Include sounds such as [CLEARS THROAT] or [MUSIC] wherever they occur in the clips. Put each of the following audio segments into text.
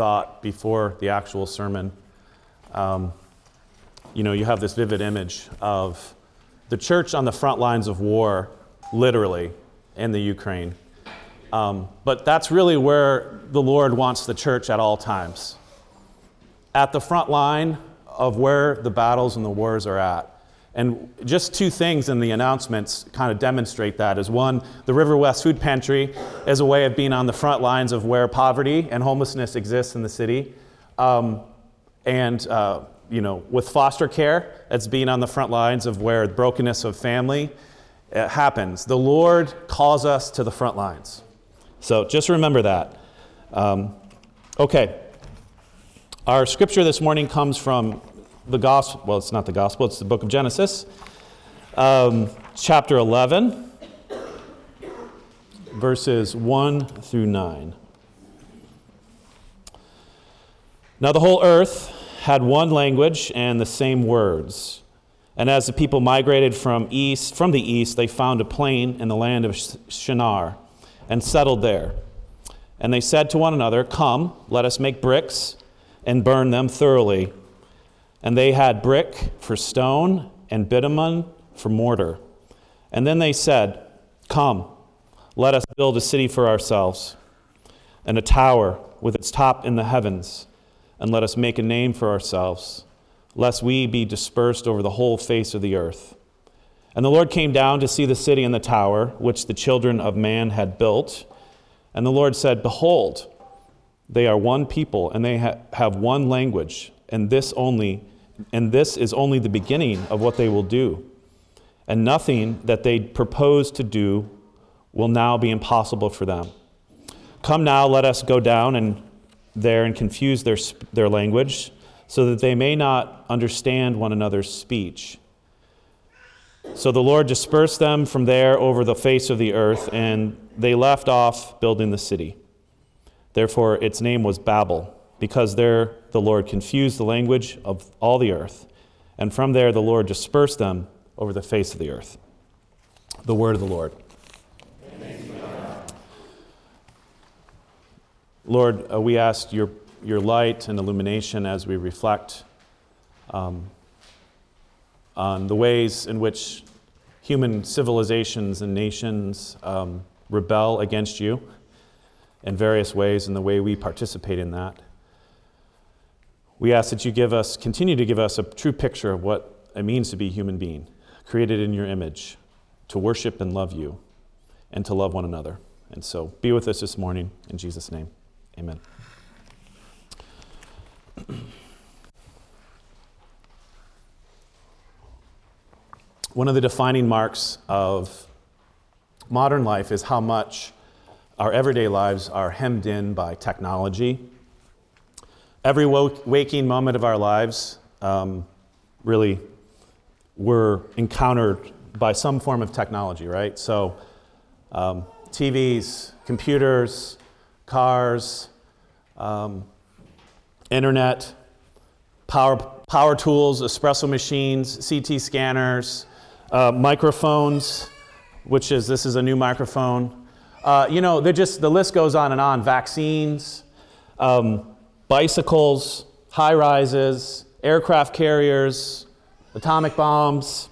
thought before the actual sermon. Um, you know, you have this vivid image of the church on the front lines of war, literally, in the Ukraine. Um, but that's really where the Lord wants the church at all times. At the front line of where the battles and the wars are at. And just two things in the announcements kind of demonstrate that is one, the River West Food Pantry is a way of being on the front lines of where poverty and homelessness exists in the city. Um, and, uh, you know, with foster care, it's being on the front lines of where brokenness of family uh, happens. The Lord calls us to the front lines. So just remember that. Um, okay. Our scripture this morning comes from the gospel. Well, it's not the gospel, it's the book of Genesis, um, chapter 11, verses 1 through 9. Now, the whole earth had one language and the same words. And as the people migrated from east, from the east, they found a plain in the land of Shinar and settled there. And they said to one another, Come, let us make bricks and burn them thoroughly. And they had brick for stone and bitumen for mortar. And then they said, Come, let us build a city for ourselves, and a tower with its top in the heavens, and let us make a name for ourselves, lest we be dispersed over the whole face of the earth. And the Lord came down to see the city and the tower, which the children of man had built. And the Lord said, Behold, they are one people, and they ha- have one language, and this only, and this is only the beginning of what they will do. And nothing that they propose to do will now be impossible for them. Come now, let us go down and there and confuse their, their language, so that they may not understand one another's speech. So the Lord dispersed them from there over the face of the earth, and they left off building the city. Therefore, its name was Babel, because there the Lord confused the language of all the earth. And from there the Lord dispersed them over the face of the earth. The word of the Lord. Lord, uh, we ask your, your light and illumination as we reflect um, on the ways in which human civilizations and nations um, rebel against you in various ways and the way we participate in that. We ask that you give us, continue to give us a true picture of what it means to be a human being, created in your image, to worship and love you, and to love one another. And so be with us this morning. In Jesus' name, amen. [CLEARS THROAT] One of the defining marks of modern life is how much our everyday lives are hemmed in by technology. Every waking moment of our lives, um, really, we're encountered by some form of technology, right? So, um, TVs, computers, cars, um, internet, power, power tools, espresso machines, CT scanners, uh, microphones, which is this is a new microphone. Uh, you know, they just the list goes on and on. Vaccines, um, bicycles, high rises, aircraft carriers, atomic bombs.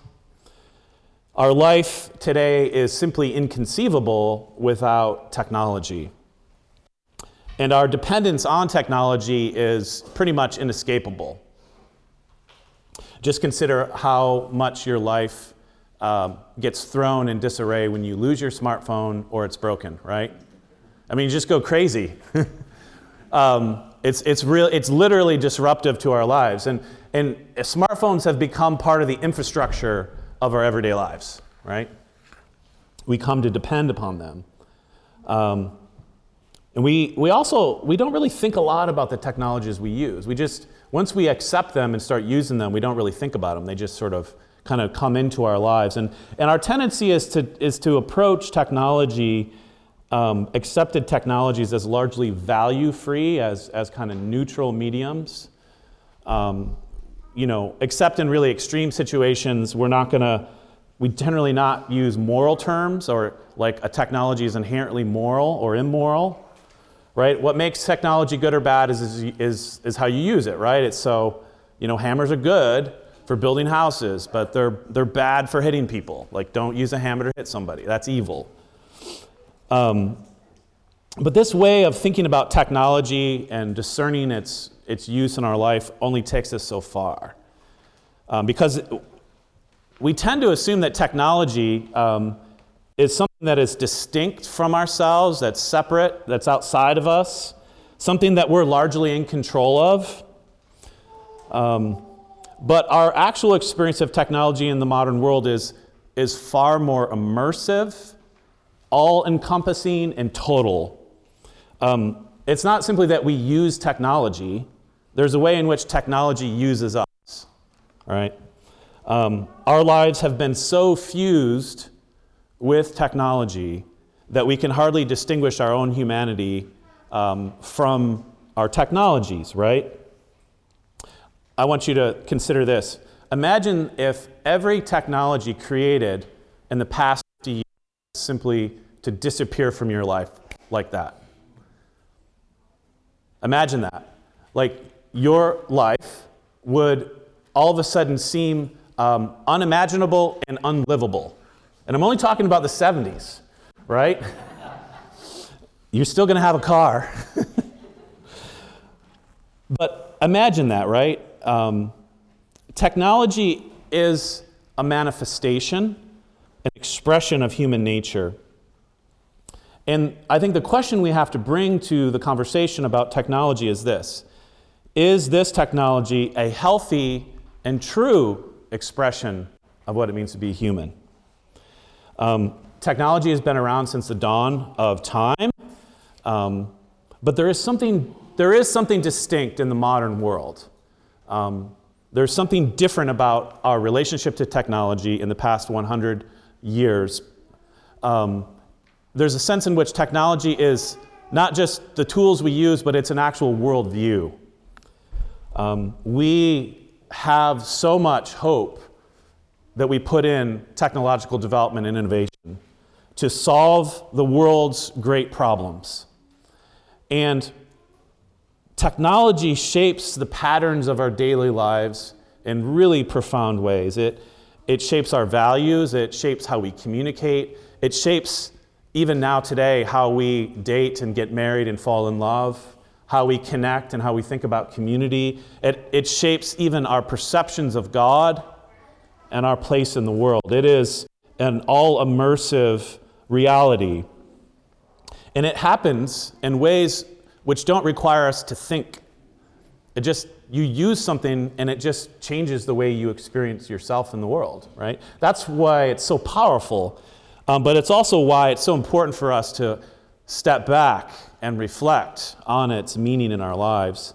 Our life today is simply inconceivable without technology. And our dependence on technology is pretty much inescapable. Just consider how much your life um, gets thrown in disarray when you lose your smartphone or it's broken, right? I mean, you just go crazy. [LAUGHS] um, it's, it's, real, it's literally disruptive to our lives. And, and smartphones have become part of the infrastructure of our everyday lives, right? We come to depend upon them. Um, and we, we also, we don't really think a lot about the technologies we use. We just, once we accept them and start using them, we don't really think about them. They just sort of kind of come into our lives. And, and our tendency is to, is to approach technology, um, accepted technologies, as largely value free, as, as kind of neutral mediums. Um, you know, except in really extreme situations, we're not going to, we generally not use moral terms or like a technology is inherently moral or immoral, right? What makes technology good or bad is, is, is, is how you use it, right? It's so, you know, hammers are good for building houses, but they're, they're bad for hitting people. Like, don't use a hammer to hit somebody, that's evil. Um, but this way of thinking about technology and discerning its, its use in our life only takes us so far. Um, because we tend to assume that technology um, is something that is distinct from ourselves, that's separate, that's outside of us, something that we're largely in control of. Um, but our actual experience of technology in the modern world is, is far more immersive, all encompassing, and total. Um, it's not simply that we use technology, there's a way in which technology uses us, right? Um, our lives have been so fused with technology that we can hardly distinguish our own humanity um, from our technologies, right? I want you to consider this. Imagine if every technology created in the past 50 years simply to disappear from your life like that. Imagine that. Like your life would all of a sudden seem um, unimaginable and unlivable. And I'm only talking about the 70s, right? [LAUGHS] You're still going to have a car. [LAUGHS] but imagine that, right? Um, technology is a manifestation, an expression of human nature. And I think the question we have to bring to the conversation about technology is this Is this technology a healthy and true expression of what it means to be human? Um, technology has been around since the dawn of time, um, but there is, something, there is something distinct in the modern world. Um, there's something different about our relationship to technology in the past 100 years. Um, there's a sense in which technology is not just the tools we use, but it's an actual worldview. Um, we have so much hope that we put in technological development and innovation to solve the world's great problems. And technology shapes the patterns of our daily lives in really profound ways. It, it shapes our values, it shapes how we communicate, it shapes even now today, how we date and get married and fall in love, how we connect and how we think about community. It, it shapes even our perceptions of God and our place in the world. It is an all immersive reality. And it happens in ways which don't require us to think. It just, you use something and it just changes the way you experience yourself in the world, right? That's why it's so powerful um, but it's also why it's so important for us to step back and reflect on its meaning in our lives.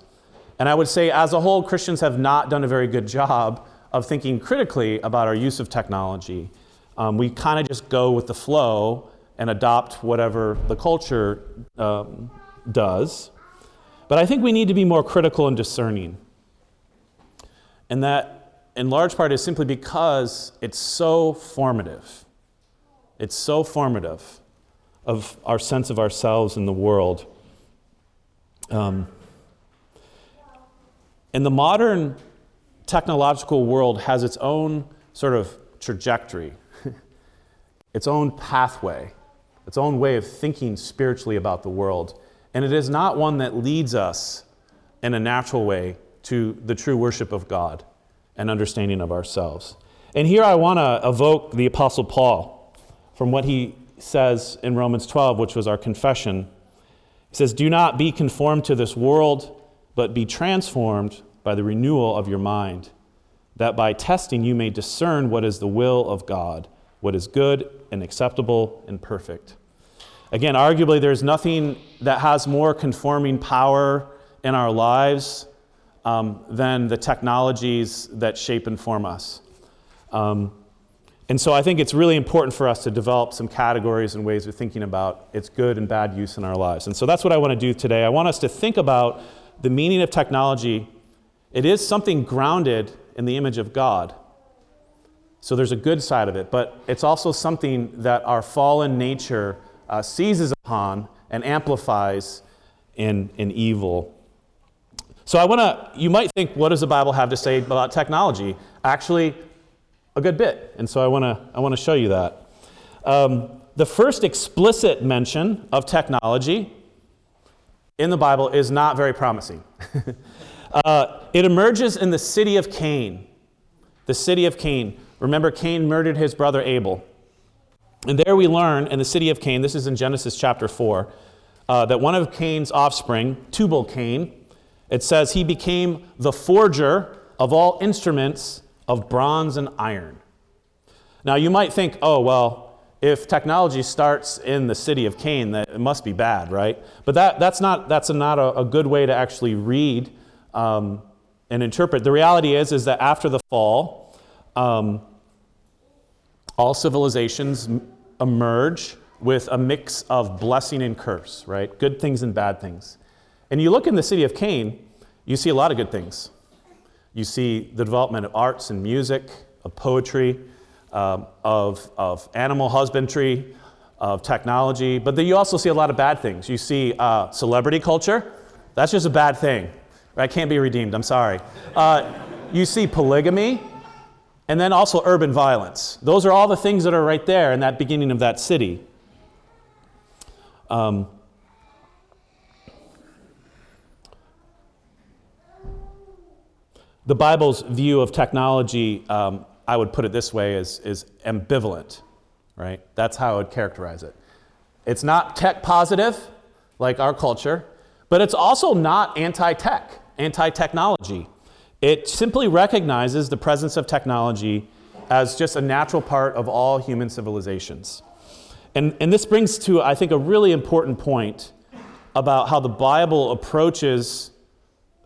And I would say, as a whole, Christians have not done a very good job of thinking critically about our use of technology. Um, we kind of just go with the flow and adopt whatever the culture um, does. But I think we need to be more critical and discerning. And that, in large part, is simply because it's so formative. It's so formative of our sense of ourselves in the world. Um, and the modern technological world has its own sort of trajectory, [LAUGHS] its own pathway, its own way of thinking spiritually about the world. And it is not one that leads us in a natural way to the true worship of God and understanding of ourselves. And here I want to evoke the Apostle Paul from what he says in Romans 12, which was our confession. He says, Do not be conformed to this world, but be transformed by the renewal of your mind, that by testing you may discern what is the will of God, what is good and acceptable and perfect. Again, arguably, there's nothing that has more conforming power in our lives um, than the technologies that shape and form us. Um, and so I think it's really important for us to develop some categories and ways of thinking about its good and bad use in our lives. And so that's what I want to do today. I want us to think about the meaning of technology. It is something grounded in the image of God. So there's a good side of it, but it's also something that our fallen nature uh, seizes upon and amplifies in, and evil. So I want to, you might think, what does the Bible have to say about technology? Actually, a good bit. And so I want to, I want to show you that. Um, the first explicit mention of technology in the Bible is not very promising. [LAUGHS] uh, it emerges in the city of Cain. The city of Cain. Remember, Cain murdered his brother Abel. And there we learn in the city of Cain, this is in Genesis chapter 4, uh, that one of Cain's offspring, Tubal Cain, it says he became the forger of all instruments of bronze and iron. Now you might think, oh, well, if technology starts in the city of Cain, that it must be bad, right? But that, that's not, that's a, not a, a, good way to actually read um, and interpret. The reality is, is that after the fall, um, all civilizations emerge with a mix of blessing and curse, right? Good things and bad things. And you look in the city of Cain, you see a lot of good things. You see the development of arts and music, of poetry, um, of, of animal husbandry, of technology, but then you also see a lot of bad things. You see uh, celebrity culture, that's just a bad thing. Right? Can't be redeemed, I'm sorry. Uh, you see polygamy, and then also urban violence. Those are all the things that are right there in that beginning of that city. Um, the Bible's view of technology, um, I would put it this way, is, is ambivalent, right? That's how I would characterize it. It's not tech positive, like our culture, but it's also not anti tech, anti technology. It simply recognizes the presence of technology as just a natural part of all human civilizations. And, and this brings to, I think, a really important point about how the Bible approaches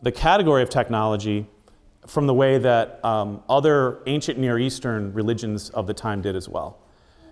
the category of technology from the way that um, other ancient Near Eastern religions of the time did as well.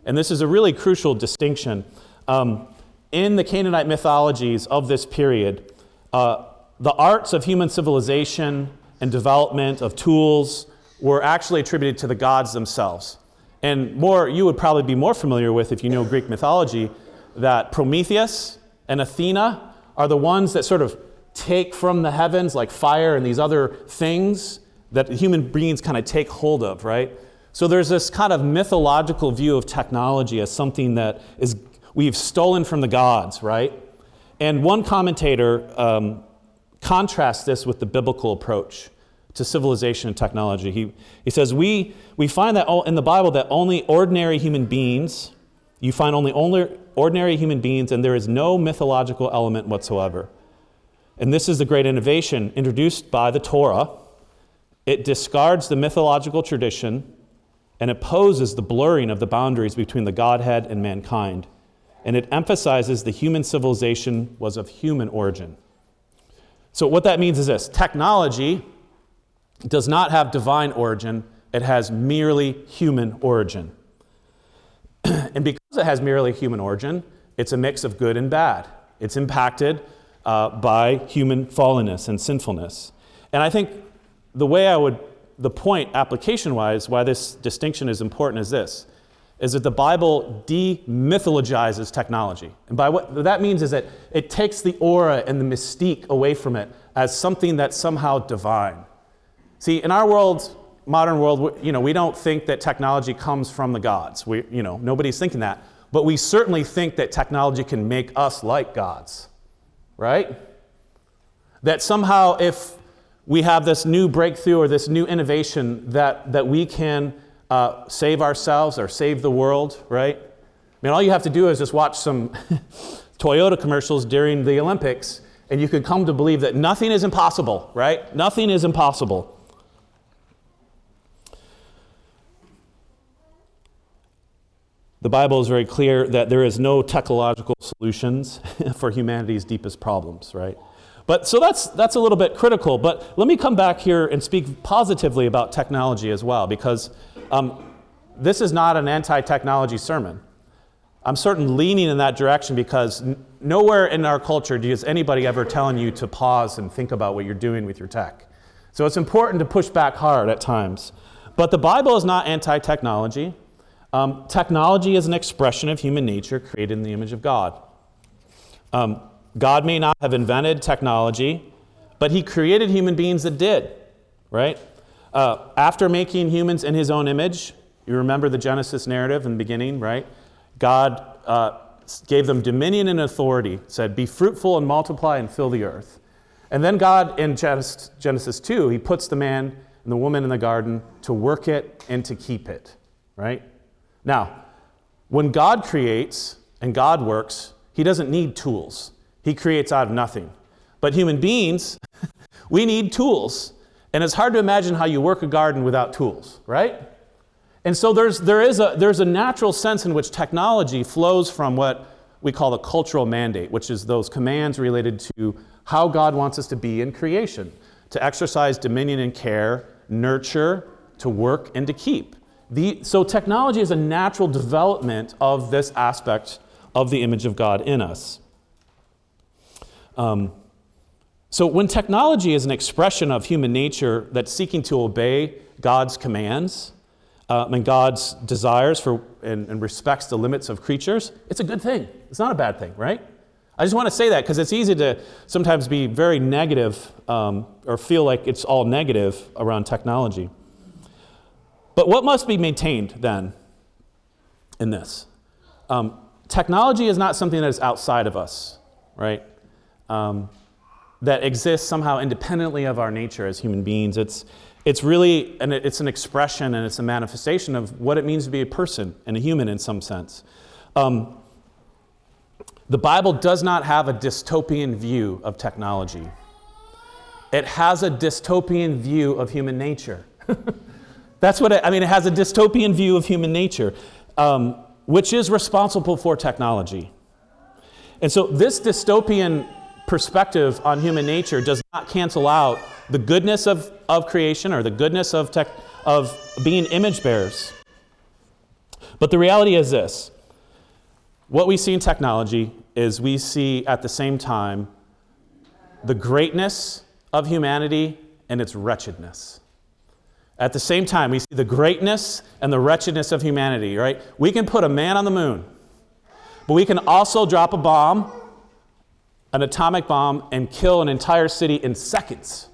And this is a really crucial distinction. Um, in the Canaanite mythologies of this period, uh, the arts of human civilization and development of tools were actually attributed to the gods themselves. And more, you would probably be more familiar with if you know Greek mythology, that Prometheus and Athena are the ones that sort of take from the heavens, like fire and these other things that human beings kind of take hold of, right? So there's this kind of mythological view of technology as something that is we've stolen from the gods, right? And one commentator um, contrasts this with the biblical approach to civilization and technology. He, he says, we, we find that in the Bible that only ordinary human beings, you find only, only ordinary human beings, and there is no mythological element whatsoever. And this is the great innovation introduced by the Torah. It discards the mythological tradition and opposes the blurring of the boundaries between the Godhead and mankind. And it emphasizes the human civilization was of human origin. So, what that means is this technology does not have divine origin, it has merely human origin. [CLEARS THROAT] and because it has merely human origin, it's a mix of good and bad. It's impacted uh, by human fallenness and sinfulness. And I think the way I would, the point application wise, why this distinction is important is this is that the Bible demythologizes technology. And by what that means is that it takes the aura and the mystique away from it as something that's somehow divine. See, in our world, modern world, you know, we don't think that technology comes from the gods. We, you know, nobody's thinking that. But we certainly think that technology can make us like gods, right? That somehow if we have this new breakthrough or this new innovation that, that we can uh, save ourselves or save the world, right? I mean, all you have to do is just watch some [LAUGHS] Toyota commercials during the Olympics, and you could come to believe that nothing is impossible, right? Nothing is impossible. The Bible is very clear that there is no technological solutions [LAUGHS] for humanity's deepest problems, right? But so that's, that's a little bit critical. But let me come back here and speak positively about technology as well, because um, this is not an anti technology sermon. I'm certainly leaning in that direction because n- nowhere in our culture does anybody ever telling you to pause and think about what you're doing with your tech. So it's important to push back hard at times. But the Bible is not anti technology. Um, technology is an expression of human nature created in the image of God. Um, God may not have invented technology, but He created human beings that did, right? Uh, after making humans in His own image, you remember the Genesis narrative in the beginning, right? God uh, gave them dominion and authority, said, Be fruitful and multiply and fill the earth. And then God, in Genesis 2, He puts the man and the woman in the garden to work it and to keep it, right? Now, when God creates and God works, He doesn't need tools. He creates out of nothing. But human beings, [LAUGHS] we need tools. And it's hard to imagine how you work a garden without tools, right? And so there's, there is a, there's a natural sense in which technology flows from what we call the cultural mandate, which is those commands related to how God wants us to be in creation, to exercise dominion and care, nurture, to work, and to keep. The, so technology is a natural development of this aspect of the image of God in us. Um, so when technology is an expression of human nature that's seeking to obey God's commands uh, and God's desires for and, and respects the limits of creatures, it's a good thing. It's not a bad thing, right? I just want to say that because it's easy to sometimes be very negative um, or feel like it's all negative around technology. But what must be maintained then in this? Um, technology is not something that is outside of us, right? Um, that exists somehow independently of our nature as human beings. It's, it's really an, it's an expression and it's a manifestation of what it means to be a person and a human in some sense. Um, the Bible does not have a dystopian view of technology. It has a dystopian view of human nature. [LAUGHS] That's what it, I mean, it has a dystopian view of human nature, um, which is responsible for technology. And so, this dystopian perspective on human nature does not cancel out the goodness of, of creation or the goodness of, tech, of being image bearers. But the reality is this what we see in technology is we see at the same time the greatness of humanity and its wretchedness. At the same time, we see the greatness and the wretchedness of humanity, right? We can put a man on the moon, but we can also drop a bomb, an atomic bomb, and kill an entire city in seconds.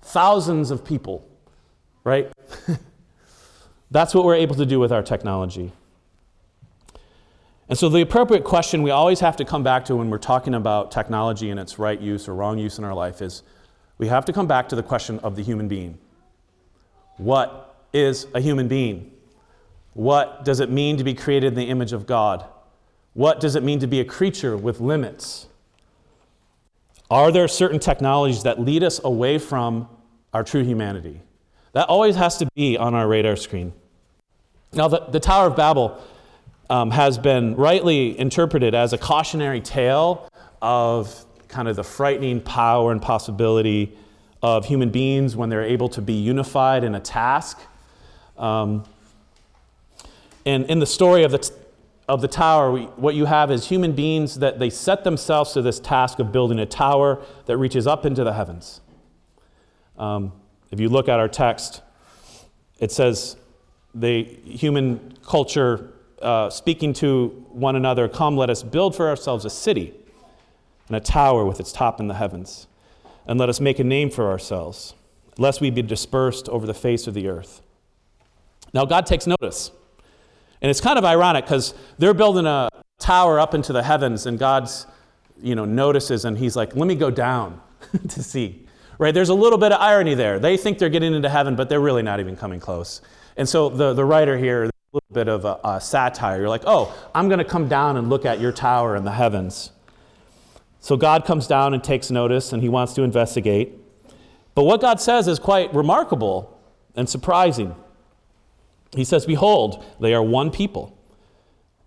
Thousands of people, right? [LAUGHS] That's what we're able to do with our technology. And so, the appropriate question we always have to come back to when we're talking about technology and its right use or wrong use in our life is we have to come back to the question of the human being. What is a human being? What does it mean to be created in the image of God? What does it mean to be a creature with limits? Are there certain technologies that lead us away from our true humanity? That always has to be on our radar screen. Now, the, the Tower of Babel um, has been rightly interpreted as a cautionary tale of kind of the frightening power and possibility of human beings when they're able to be unified in a task. Um, and in the story of the, of the tower, we, what you have is human beings that they set themselves to this task of building a tower that reaches up into the heavens. Um, if you look at our text, it says the human culture uh, speaking to one another, Come, let us build for ourselves a city and a tower with its top in the heavens, and let us make a name for ourselves, lest we be dispersed over the face of the earth. Now, God takes notice. And it's kind of ironic because they're building a tower up into the heavens, and God's, you know, notices, and He's like, let me go down [LAUGHS] to see. Right? There's a little bit of irony there. They think they're getting into heaven, but they're really not even coming close. And so the, the writer here, a little bit of a, a satire. You're like, oh, I'm going to come down and look at your tower in the heavens. So God comes down and takes notice, and he wants to investigate. But what God says is quite remarkable and surprising. He says, Behold, they are one people,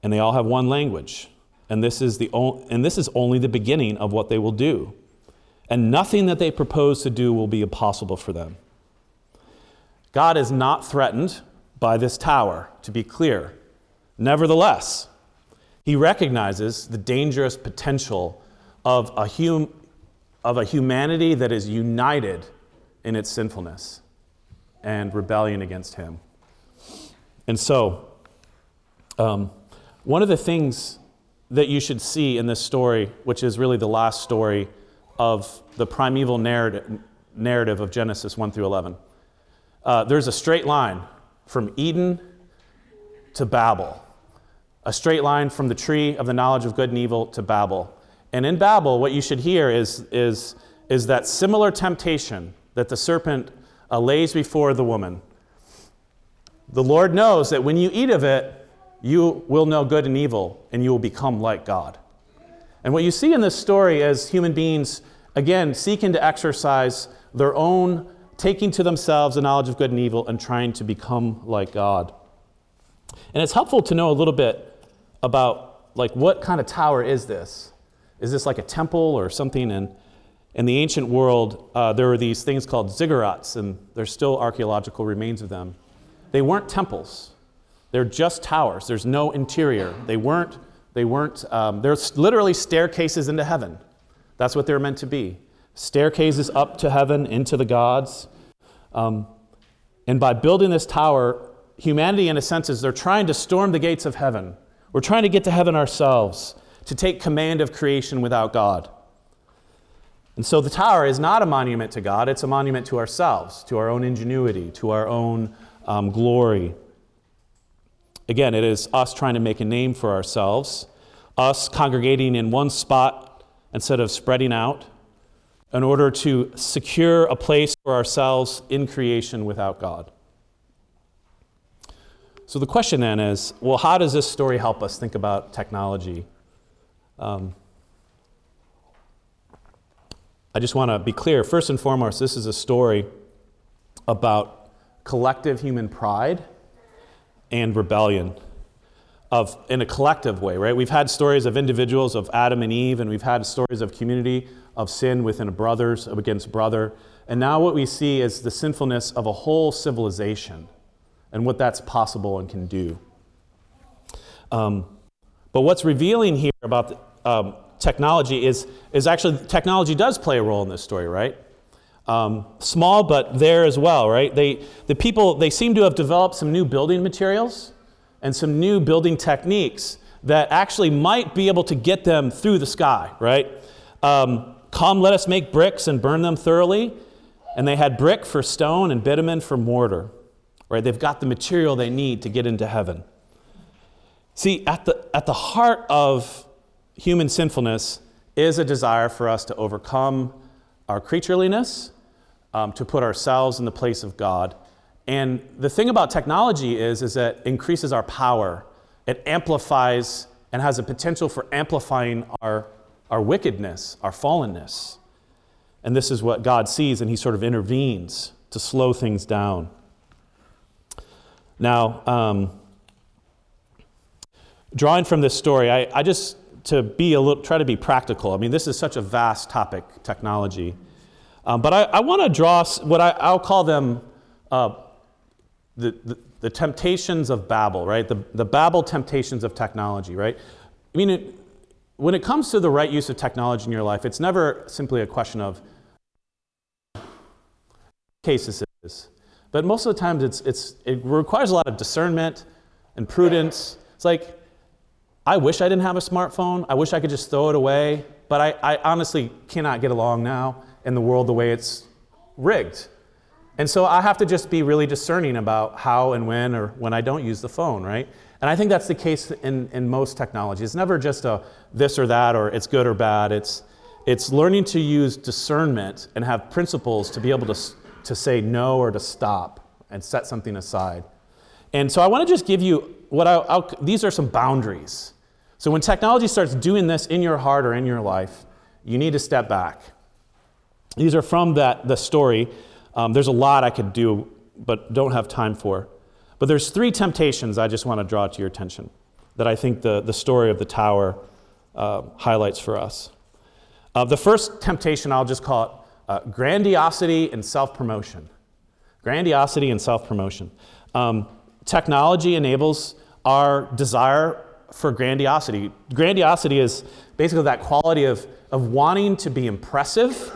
and they all have one language. And this is, the o- and this is only the beginning of what they will do. And nothing that they propose to do will be impossible for them. God is not threatened by this tower, to be clear. Nevertheless, he recognizes the dangerous potential of a, hum, of a humanity that is united in its sinfulness and rebellion against him. And so, um, one of the things that you should see in this story, which is really the last story of the primeval narrative, narrative of Genesis 1 through 11. Uh, there's a straight line from Eden to Babel, a straight line from the tree of the knowledge of good and evil to Babel. And in Babel, what you should hear is, is, is that similar temptation that the serpent uh, lays before the woman. The Lord knows that when you eat of it, you will know good and evil, and you will become like God. And what you see in this story is human beings, again, seeking to exercise their own, taking to themselves the knowledge of good and evil, and trying to become like God. And it's helpful to know a little bit about, like, what kind of tower is this? Is this like a temple or something? And in the ancient world, uh, there were these things called ziggurats, and there's still archaeological remains of them. They weren't temples. They're just towers. There's no interior. They weren't, they weren't, um, there's literally staircases into heaven. That's what they're meant to be. Staircases up to heaven, into the gods. Um, and by building this tower, humanity, in a sense, is they're trying to storm the gates of heaven. We're trying to get to heaven ourselves, to take command of creation without God. And so the tower is not a monument to God, it's a monument to ourselves, to our own ingenuity, to our own um, glory. Again, it is us trying to make a name for ourselves, us congregating in one spot instead of spreading out in order to secure a place for ourselves in creation without God. So the question then is well, how does this story help us think about technology? Um, I just want to be clear. First and foremost, this is a story about collective human pride and rebellion of in a collective way, right? We've had stories of individuals of Adam and Eve, and we've had stories of community of sin within a brothers against brother. And now what we see is the sinfulness of a whole civilization and what that's possible and can do. Um, but what's revealing here about the, um, technology is, is actually technology does play a role in this story, right? Um, small, but there as well, right? They, the people, they seem to have developed some new building materials and some new building techniques that actually might be able to get them through the sky, right? Um, Come, let us make bricks and burn them thoroughly. And they had brick for stone and bitumen for mortar, right? They've got the material they need to get into heaven. See, at the, at the heart of human sinfulness is a desire for us to overcome our creatureliness um, to put ourselves in the place of God. And the thing about technology is, is that it increases our power. It amplifies and has a potential for amplifying our, our wickedness, our fallenness. And this is what God sees, and He sort of intervenes to slow things down. Now, um, drawing from this story, I, I just to be a little, try to be practical. I mean, this is such a vast topic, technology. Um, but I, I want to draw what I, will call them uh, the, the, the, temptations of Babel, right? The, the Babel temptations of technology, right? I mean, it, when it comes to the right use of technology in your life, it's never simply a question of cases. But most of the times, it's, it's, it requires a lot of discernment and prudence. It's like, I wish I didn't have a smartphone. I wish I could just throw it away. But I, I honestly cannot get along now in the world the way it's rigged. And so I have to just be really discerning about how and when or when I don't use the phone, right? And I think that's the case in, in most technology. It's never just a this or that or it's good or bad. It's, it's learning to use discernment and have principles to be able to, to say no or to stop and set something aside. And so I want to just give you what I, I'll, these are some boundaries. So when technology starts doing this in your heart or in your life, you need to step back these are from that, the story. Um, there's a lot I could do, but don't have time for. But there's three temptations I just want to draw to your attention that I think the, the story of the tower uh, highlights for us. Uh, the first temptation, I'll just call it uh, grandiosity and self promotion. Grandiosity and self promotion. Um, technology enables our desire for grandiosity. Grandiosity is basically that quality of, of wanting to be impressive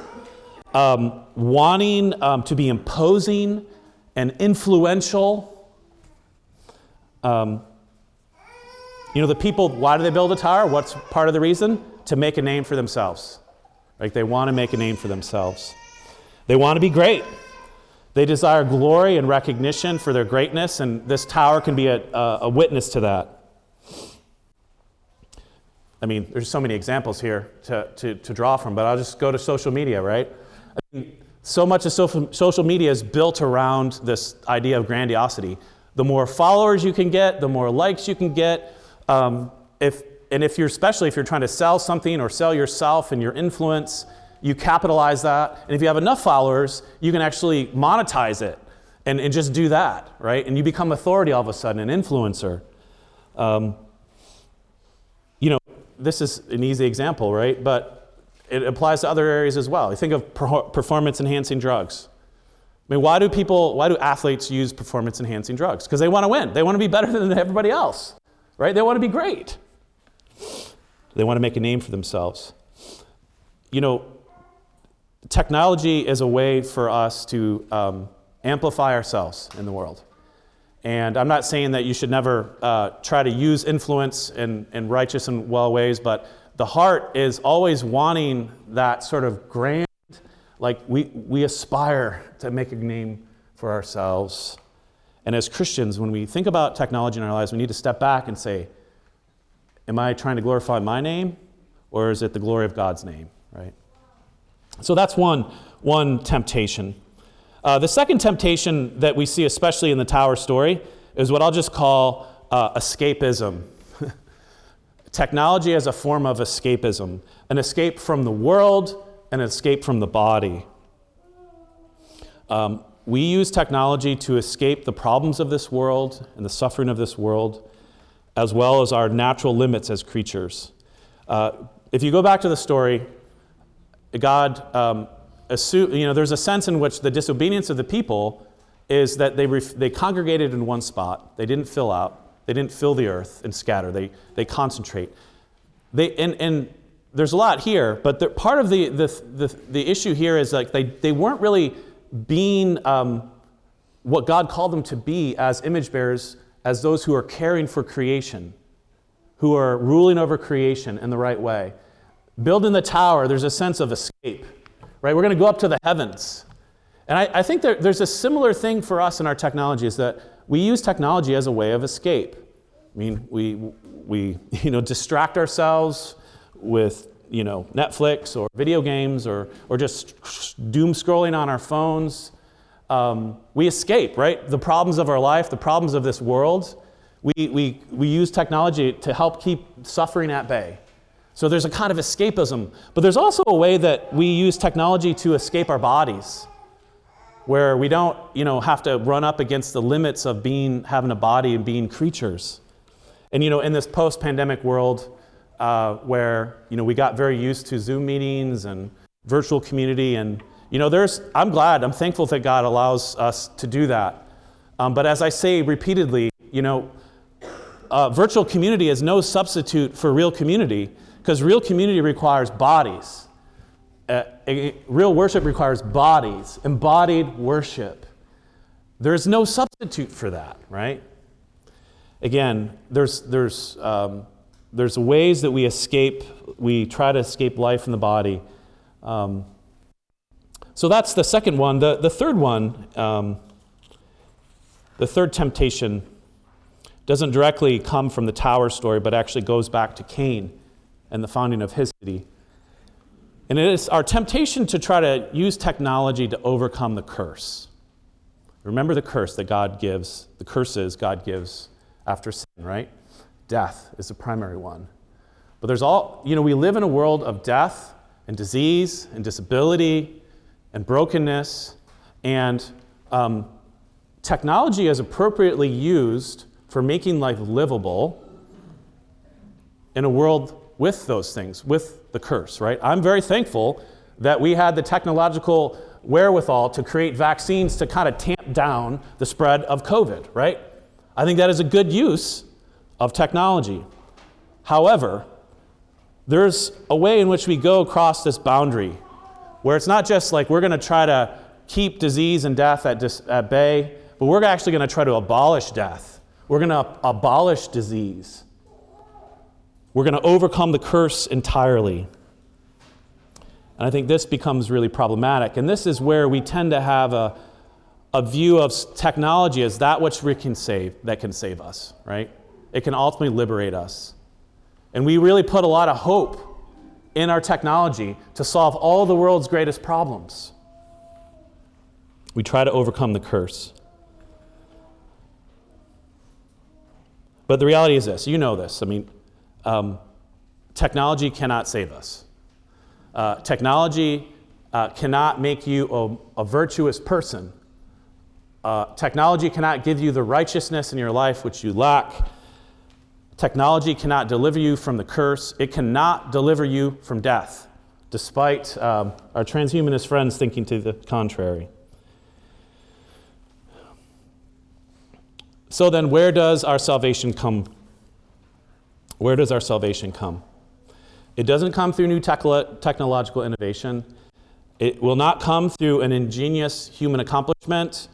um, wanting um, to be imposing and influential. Um, You know, the people, why do they build a tower? What's part of the reason? To make a name for themselves. Like they want to make a name for themselves. They want to be great. They desire glory and recognition for their greatness, and this tower can be a, a, a witness to that. I mean, there's so many examples here to, to, to draw from, but I'll just go to social media, right? I mean, so much of social, media is built around this idea of grandiosity. The more followers you can get, the more likes you can get. Um, if, and if you're, especially if you're trying to sell something or sell yourself and your influence, you capitalize that. And if you have enough followers, you can actually monetize it and, and just do that, right? And you become authority all of a sudden, an influencer. Um, you know, this is an easy example, right? But it applies to other areas as well. You think of performance enhancing drugs. I mean, why do people, why do athletes use performance enhancing drugs? Because they want to win. They want to be better than everybody else, right? They want to be great. They want to make a name for themselves. You know, technology is a way for us to um, amplify ourselves in the world. And I'm not saying that you should never uh, try to use influence in, in righteous and well ways, but the heart is always wanting that sort of grand, like we, we aspire to make a name for ourselves. And as Christians, when we think about technology in our lives, we need to step back and say, Am I trying to glorify my name, or is it the glory of God's name, right? So that's one, one temptation. Uh, the second temptation that we see, especially in the tower story, is what I'll just call uh, escapism. [LAUGHS] Technology as a form of escapism, an escape from the world, an escape from the body. Um, we use technology to escape the problems of this world and the suffering of this world, as well as our natural limits as creatures. Uh, if you go back to the story, God um, assume, you know, there's a sense in which the disobedience of the people is that they, ref- they congregated in one spot, they didn't fill out, they didn't fill the earth and scatter, they, they concentrate. They, and, and there's a lot here, but part of the, the, the, the, issue here is like they, they weren't really being um, what God called them to be as image bearers, as those who are caring for creation, who are ruling over creation in the right way. Building the tower, there's a sense of escape right? We're going to go up to the heavens. And I, I think there, there's a similar thing for us in our technology is that we use technology as a way of escape. I mean, we, we [LAUGHS] you know, distract ourselves with you know, Netflix or video games or, or just doom scrolling on our phones. Um, we escape, right? The problems of our life, the problems of this world. We, we, we use technology to help keep suffering at bay. So there's a kind of escapism. But there's also a way that we use technology to escape our bodies, where we don't, you know, have to run up against the limits of being having a body and being creatures. And you know, in this post-pandemic world, uh, where you know we got very used to Zoom meetings and virtual community, and you know, there's I'm glad, I'm thankful that God allows us to do that. Um, but as I say repeatedly, you know, uh, virtual community is no substitute for real community. Because real community requires bodies. Uh, real worship requires bodies, embodied worship. There's no substitute for that, right? Again, there's, there's, um, there's ways that we escape, we try to escape life in the body. Um, so that's the second one. The, the third one, um, the third temptation, doesn't directly come from the tower story, but actually goes back to Cain and the founding of his city. And it is our temptation to try to use technology to overcome the curse. Remember the curse that God gives, the curses God gives after sin, right? Death is the primary one. But there's all, you know, we live in a world of death and disease and disability and brokenness, and um, technology is appropriately used for making life livable in a world with those things, with the curse, right? I'm very thankful that we had the technological wherewithal to create vaccines to kind of tamp down the spread of COVID, right? I think that is a good use of technology. However, there's a way in which we go across this boundary where it's not just like we're going to try to keep disease and death at, dis- at bay, but we're actually going to try to abolish death. We're going to abolish disease. We're going to overcome the curse entirely. And I think this becomes really problematic. And this is where we tend to have a, a view of technology as that which we can save, that can save us, right? It can ultimately liberate us. And we really put a lot of hope in our technology to solve all the world's greatest problems. We try to overcome the curse. But the reality is this you know this. I mean, um, technology cannot save us. Uh, technology uh, cannot make you a, a virtuous person. Uh, technology cannot give you the righteousness in your life which you lack. Technology cannot deliver you from the curse. It cannot deliver you from death, despite um, our transhumanist friends thinking to the contrary. So then, where does our salvation come? Where does our salvation come? It doesn't come through new technological innovation. It will not come through an ingenious human accomplishment,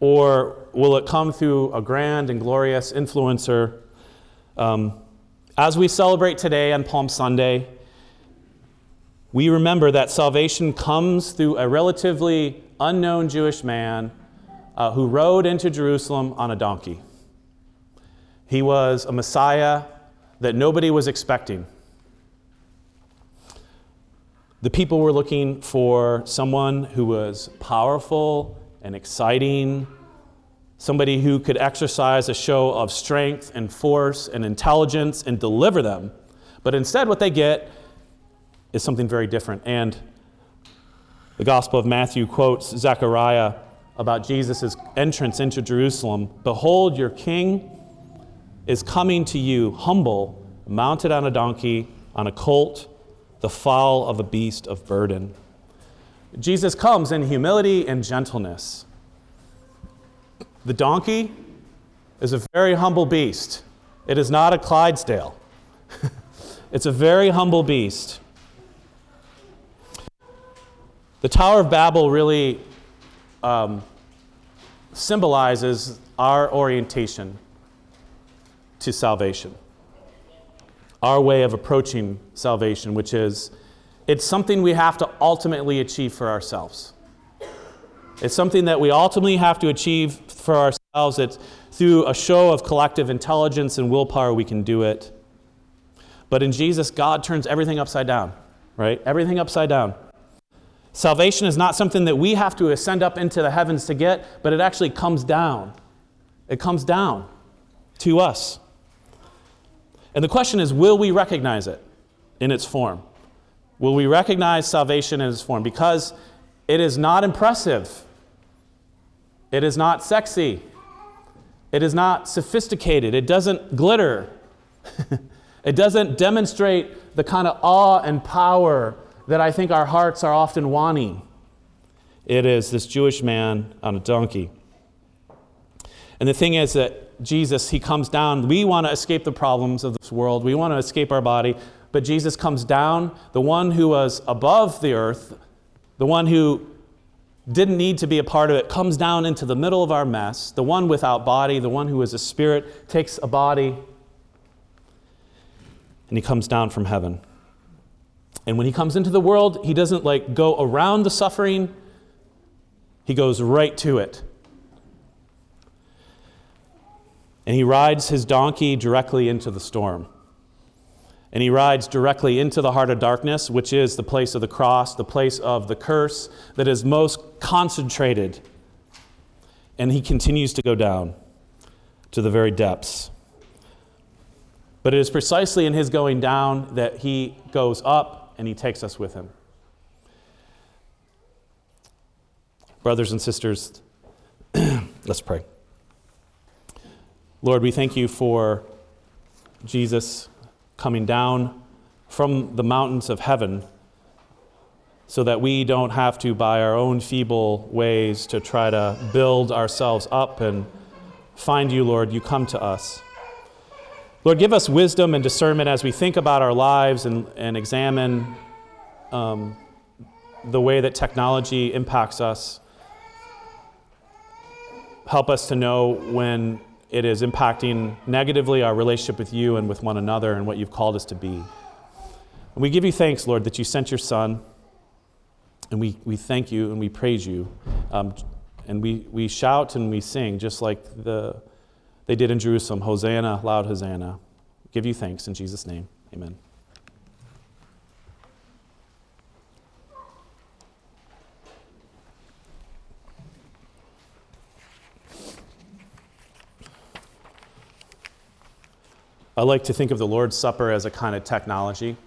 or will it come through a grand and glorious influencer? Um, as we celebrate today on Palm Sunday, we remember that salvation comes through a relatively unknown Jewish man uh, who rode into Jerusalem on a donkey. He was a Messiah that nobody was expecting. The people were looking for someone who was powerful and exciting, somebody who could exercise a show of strength and force and intelligence and deliver them. But instead, what they get is something very different. And the Gospel of Matthew quotes Zechariah about Jesus' entrance into Jerusalem Behold, your king is coming to you, humble, mounted on a donkey, on a colt, the foal of a beast of burden. Jesus comes in humility and gentleness. The donkey is a very humble beast. It is not a Clydesdale. [LAUGHS] it's a very humble beast. The Tower of Babel really um, symbolizes our orientation to salvation, our way of approaching salvation, which is it's something we have to ultimately achieve for ourselves. It's something that we ultimately have to achieve for ourselves. It's through a show of collective intelligence and willpower we can do it. But in Jesus, God turns everything upside down, right? Everything upside down. Salvation is not something that we have to ascend up into the heavens to get, but it actually comes down. It comes down to us. And the question is will we recognize it in its form? Will we recognize salvation in its form? Because it is not impressive, it is not sexy, it is not sophisticated, it doesn't glitter, [LAUGHS] it doesn't demonstrate the kind of awe and power that I think our hearts are often wanting. It is this Jewish man on a donkey. And the thing is that Jesus, he comes down. We want to escape the problems of this world. We want to escape our body. But Jesus comes down, the one who was above the earth, the one who didn't need to be a part of it, comes down into the middle of our mess. The one without body, the one who is a spirit, takes a body, and he comes down from heaven. And when he comes into the world, he doesn't like go around the suffering, he goes right to it. And he rides his donkey directly into the storm. And he rides directly into the heart of darkness, which is the place of the cross, the place of the curse that is most concentrated. And he continues to go down to the very depths. But it is precisely in his going down that he goes up and he takes us with him. Brothers and sisters, [CLEARS THROAT] let's pray. Lord, we thank you for Jesus coming down from the mountains of heaven so that we don't have to, by our own feeble ways, to try to build ourselves up and find you, Lord. You come to us. Lord, give us wisdom and discernment as we think about our lives and, and examine um, the way that technology impacts us. Help us to know when it is impacting negatively our relationship with you and with one another and what you've called us to be. And we give you thanks, Lord, that you sent your Son. And we, we thank you and we praise you. Um, and we, we shout and we sing just like the, they did in Jerusalem Hosanna, loud Hosanna. Give you thanks in Jesus' name. Amen. I like to think of the Lord's Supper as a kind of technology.